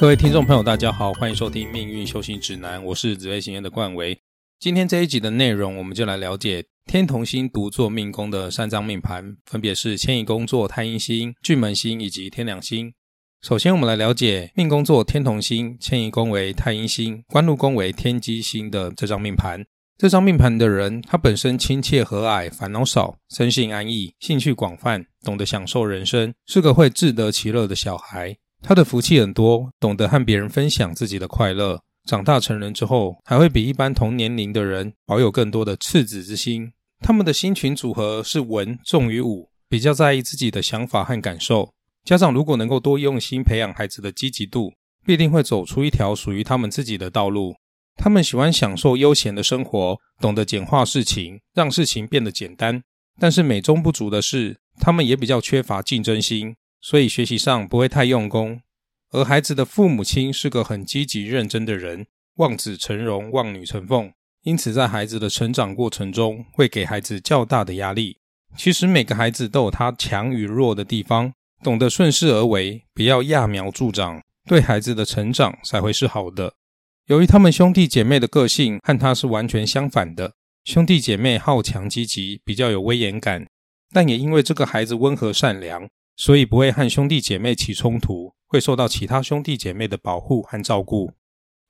各位听众朋友，大家好，欢迎收听《命运修行指南》，我是紫微行院的冠维。今天这一集的内容，我们就来了解天同星独坐命宫的三张命盘，分别是迁移宫座太阴星、巨门星以及天梁星。首先，我们来了解命宫座天同星、迁移宫为太阴星、官禄宫为天机星的这张命盘。这张命盘的人，他本身亲切和蔼，烦恼少，生性安逸，兴趣广泛，懂得享受人生，是个会自得其乐的小孩。他的福气很多，懂得和别人分享自己的快乐。长大成人之后，还会比一般同年龄的人保有更多的赤子之心。他们的星群组合是文重于武，比较在意自己的想法和感受。家长如果能够多用心培养孩子的积极度，必定会走出一条属于他们自己的道路。他们喜欢享受悠闲的生活，懂得简化事情，让事情变得简单。但是美中不足的是，他们也比较缺乏竞争心。所以学习上不会太用功，而孩子的父母亲是个很积极认真的人，望子成龙，望女成凤，因此在孩子的成长过程中会给孩子较大的压力。其实每个孩子都有他强与弱的地方，懂得顺势而为，不要揠苗助长，对孩子的成长才会是好的。由于他们兄弟姐妹的个性和他是完全相反的，兄弟姐妹好强积极，比较有威严感，但也因为这个孩子温和善良。所以不会和兄弟姐妹起冲突，会受到其他兄弟姐妹的保护和照顾。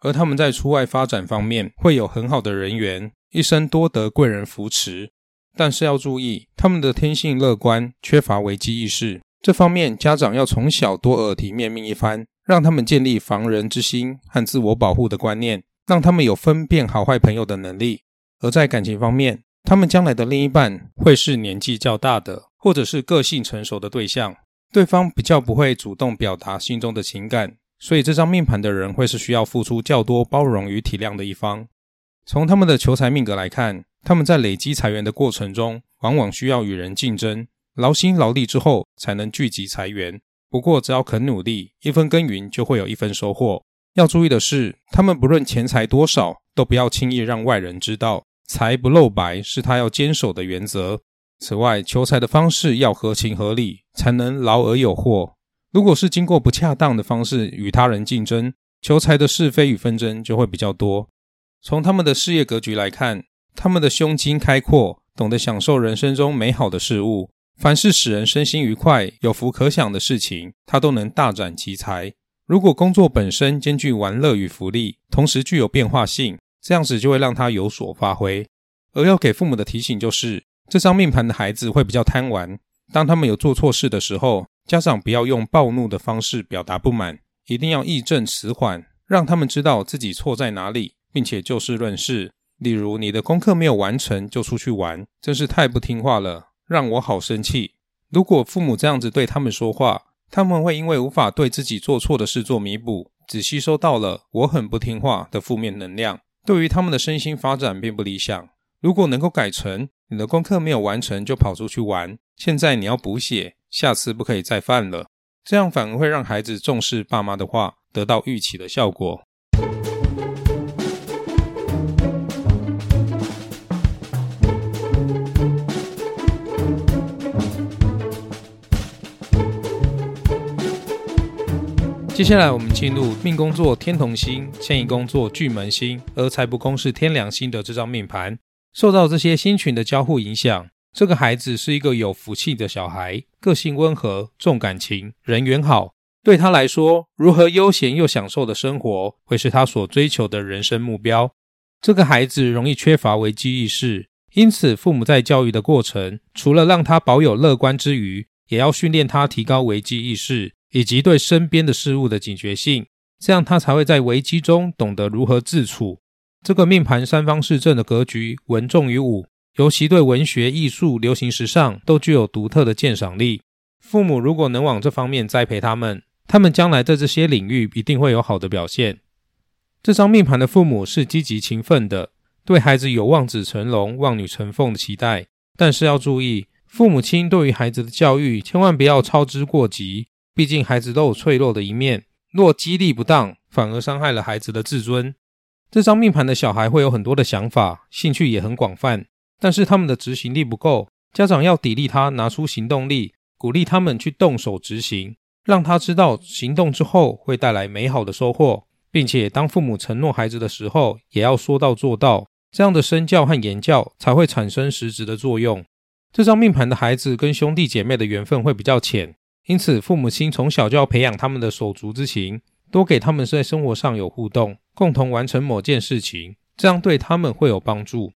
而他们在出外发展方面会有很好的人缘，一生多得贵人扶持。但是要注意，他们的天性乐观，缺乏危机意识。这方面家长要从小多耳提面命一番，让他们建立防人之心和自我保护的观念，让他们有分辨好坏朋友的能力。而在感情方面，他们将来的另一半会是年纪较大的。或者是个性成熟的对象，对方比较不会主动表达心中的情感，所以这张命盘的人会是需要付出较多包容与体谅的一方。从他们的求财命格来看，他们在累积财源的过程中，往往需要与人竞争，劳心劳力之后才能聚集财源。不过只要肯努力，一分耕耘就会有一分收获。要注意的是，他们不论钱财多少，都不要轻易让外人知道，财不露白是他要坚守的原则。此外，求财的方式要合情合理，才能劳而有获。如果是经过不恰当的方式与他人竞争，求财的是非与纷争就会比较多。从他们的事业格局来看，他们的胸襟开阔，懂得享受人生中美好的事物。凡是使人身心愉快、有福可享的事情，他都能大展奇才。如果工作本身兼具玩乐与福利，同时具有变化性，这样子就会让他有所发挥。而要给父母的提醒就是。这张命盘的孩子会比较贪玩，当他们有做错事的时候，家长不要用暴怒的方式表达不满，一定要义正辞缓，让他们知道自己错在哪里，并且就事论事。例如，你的功课没有完成就出去玩，真是太不听话了，让我好生气。如果父母这样子对他们说话，他们会因为无法对自己做错的事做弥补，只吸收到了“我很不听话”的负面能量，对于他们的身心发展并不理想。如果能够改成你的功课没有完成就跑出去玩，现在你要补写，下次不可以再犯了，这样反而会让孩子重视爸妈的话，得到预期的效果。接下来我们进入命宫座天同星、迁移宫座巨门星，而财帛宫是天梁星的这张命盘。受到这些星群的交互影响，这个孩子是一个有福气的小孩，个性温和，重感情，人缘好。对他来说，如何悠闲又享受的生活，会是他所追求的人生目标。这个孩子容易缺乏危机意识，因此父母在教育的过程，除了让他保有乐观之余，也要训练他提高危机意识以及对身边的事物的警觉性，这样他才会在危机中懂得如何自处。这个命盘三方四正的格局，文重于武，尤其对文学、艺术、流行、时尚都具有独特的鉴赏力。父母如果能往这方面栽培他们，他们将来在这些领域一定会有好的表现。这张命盘的父母是积极勤奋的，对孩子有望子成龙、望女成凤的期待。但是要注意，父母亲对于孩子的教育，千万不要操之过急。毕竟孩子都有脆弱的一面，若激励不当，反而伤害了孩子的自尊。这张命盘的小孩会有很多的想法，兴趣也很广泛，但是他们的执行力不够。家长要砥砺他拿出行动力，鼓励他们去动手执行，让他知道行动之后会带来美好的收获，并且当父母承诺孩子的时候，也要说到做到。这样的身教和言教才会产生实质的作用。这张命盘的孩子跟兄弟姐妹的缘分会比较浅，因此父母亲从小就要培养他们的手足之情，多给他们在生活上有互动，共同完成某件事情，这样对他们会有帮助。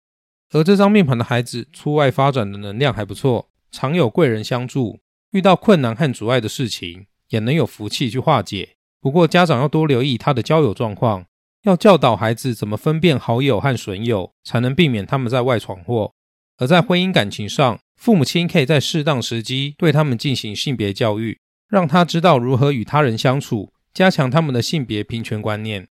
而这张命盘的孩子出外发展的能量还不错，常有贵人相助，遇到困难和阻碍的事情也能有福气去化解。不过家长要多留意他的交友状况。要教导孩子怎么分辨好友和损友，才能避免他们在外闯祸。而在婚姻感情上，父母亲可以在适当时机对他们进行性别教育，让他知道如何与他人相处，加强他们的性别平权观念。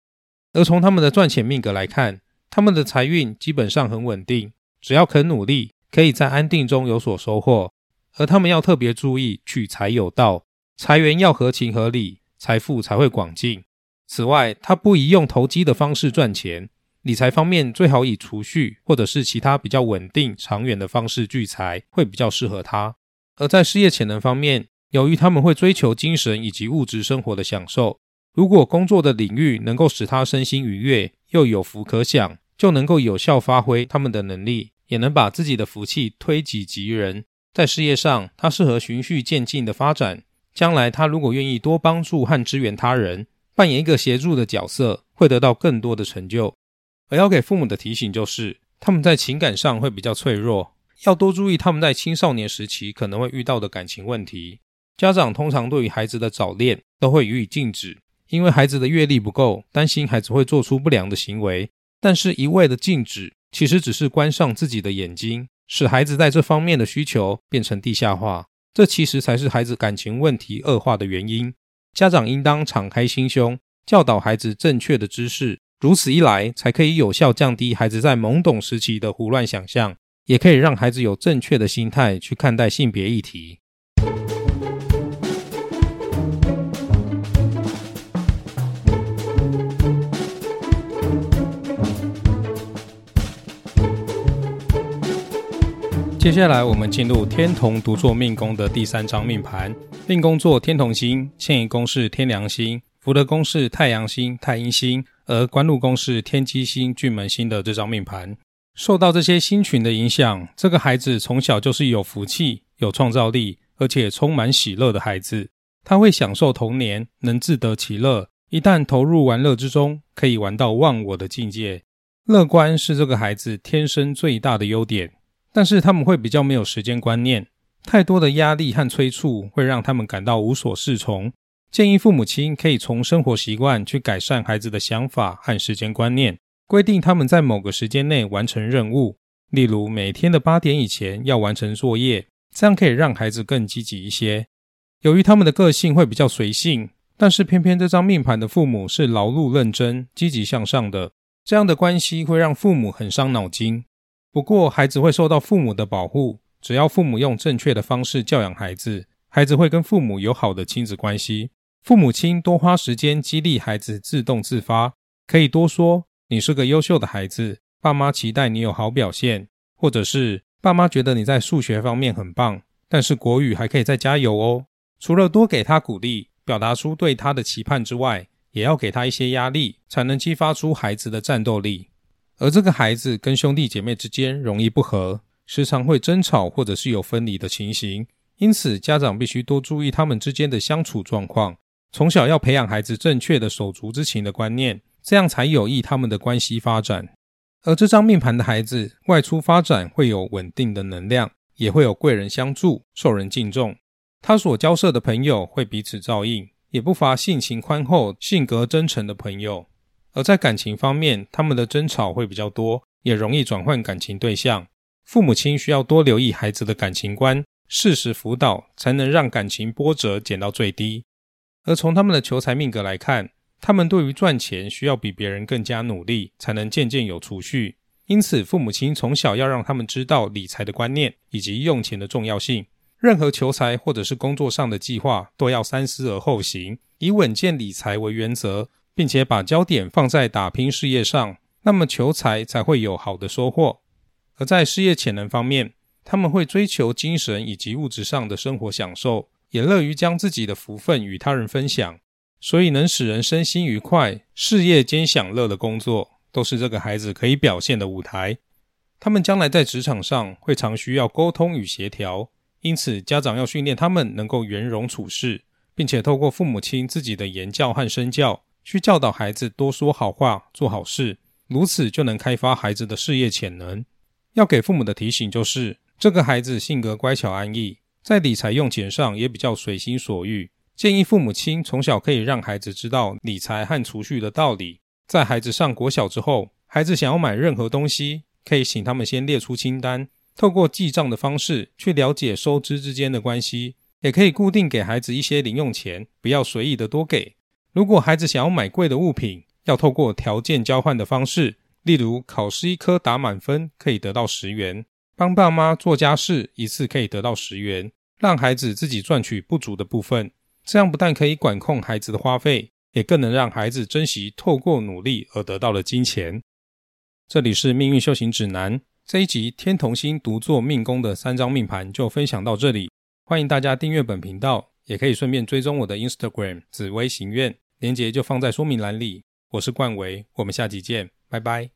而从他们的赚钱命格来看，他们的财运基本上很稳定，只要肯努力，可以在安定中有所收获。而他们要特别注意取财有道，财源要合情合理，财富才会广进。此外，他不宜用投机的方式赚钱，理财方面最好以储蓄或者是其他比较稳定、长远的方式聚财，会比较适合他。而在事业潜能方面，由于他们会追求精神以及物质生活的享受，如果工作的领域能够使他身心愉悦，又有福可享，就能够有效发挥他们的能力，也能把自己的福气推己及人。在事业上，他适合循序渐进的发展。将来他如果愿意多帮助和支援他人，扮演一个协助的角色，会得到更多的成就。而要给父母的提醒就是，他们在情感上会比较脆弱，要多注意他们在青少年时期可能会遇到的感情问题。家长通常对于孩子的早恋都会予以禁止，因为孩子的阅历不够，担心孩子会做出不良的行为。但是，一味的禁止其实只是关上自己的眼睛，使孩子在这方面的需求变成地下化。这其实才是孩子感情问题恶化的原因。家长应当敞开心胸，教导孩子正确的知识，如此一来，才可以有效降低孩子在懵懂时期的胡乱想象，也可以让孩子有正确的心态去看待性别议题。接下来，我们进入天同独坐命宫的第三张命盘。命宫座天同星，迁移宫是天梁星，福德宫是太阳星、太阴星，而官禄宫是天机星、巨门星的这张命盘。受到这些星群的影响，这个孩子从小就是有福气、有创造力，而且充满喜乐的孩子。他会享受童年，能自得其乐。一旦投入玩乐之中，可以玩到忘我的境界。乐观是这个孩子天生最大的优点。但是他们会比较没有时间观念，太多的压力和催促会让他们感到无所适从。建议父母亲可以从生活习惯去改善孩子的想法和时间观念，规定他们在某个时间内完成任务，例如每天的八点以前要完成作业，这样可以让孩子更积极一些。由于他们的个性会比较随性，但是偏偏这张命盘的父母是劳碌认真、积极向上的，这样的关系会让父母很伤脑筋。不过，孩子会受到父母的保护。只要父母用正确的方式教养孩子，孩子会跟父母有好的亲子关系。父母亲多花时间激励孩子自动自发，可以多说：“你是个优秀的孩子，爸妈期待你有好表现。”或者是“爸妈觉得你在数学方面很棒，但是国语还可以再加油哦。”除了多给他鼓励，表达出对他的期盼之外，也要给他一些压力，才能激发出孩子的战斗力。而这个孩子跟兄弟姐妹之间容易不和，时常会争吵或者是有分离的情形，因此家长必须多注意他们之间的相处状况。从小要培养孩子正确的手足之情的观念，这样才有益他们的关系发展。而这张命盘的孩子外出发展会有稳定的能量，也会有贵人相助，受人敬重。他所交涉的朋友会彼此照应，也不乏性情宽厚、性格真诚的朋友。而在感情方面，他们的争吵会比较多，也容易转换感情对象。父母亲需要多留意孩子的感情观，适时辅导，才能让感情波折减到最低。而从他们的求财命格来看，他们对于赚钱需要比别人更加努力，才能渐渐有储蓄。因此，父母亲从小要让他们知道理财的观念以及用钱的重要性。任何求财或者是工作上的计划，都要三思而后行，以稳健理财为原则。并且把焦点放在打拼事业上，那么求财才会有好的收获。而在事业潜能方面，他们会追求精神以及物质上的生活享受，也乐于将自己的福分与他人分享，所以能使人身心愉快、事业兼享乐的工作，都是这个孩子可以表现的舞台。他们将来在职场上会常需要沟通与协调，因此家长要训练他们能够圆融处事，并且透过父母亲自己的言教和身教，去教导孩子多说好话、做好事，如此就能开发孩子的事业潜能。要给父母的提醒就是，这个孩子性格乖巧安逸，在理财用钱上也比较随心所欲。建议父母亲从小可以让孩子知道理财和储蓄的道理，在孩子上国小之后，孩子想要买任何东西。可以请他们先列出清单，透过记账的方式去了解收支之间的关系。也可以固定给孩子一些零用钱，不要随意的多给。如果孩子想要买贵的物品，要透过条件交换的方式，例如考试一科打满分可以得到十元，帮爸妈做家事一次可以得到十元，让孩子自己赚取不足的部分。这样不但可以管控孩子的花费，也更能让孩子珍惜透过努力而得到的金钱。这里是命运修行指南这一集天同星独坐命宫的三张命盘就分享到这里，欢迎大家订阅本频道，也可以顺便追踪我的 Instagram 紫薇行愿，连结就放在说明栏里。我是冠维，我们下集见，拜拜。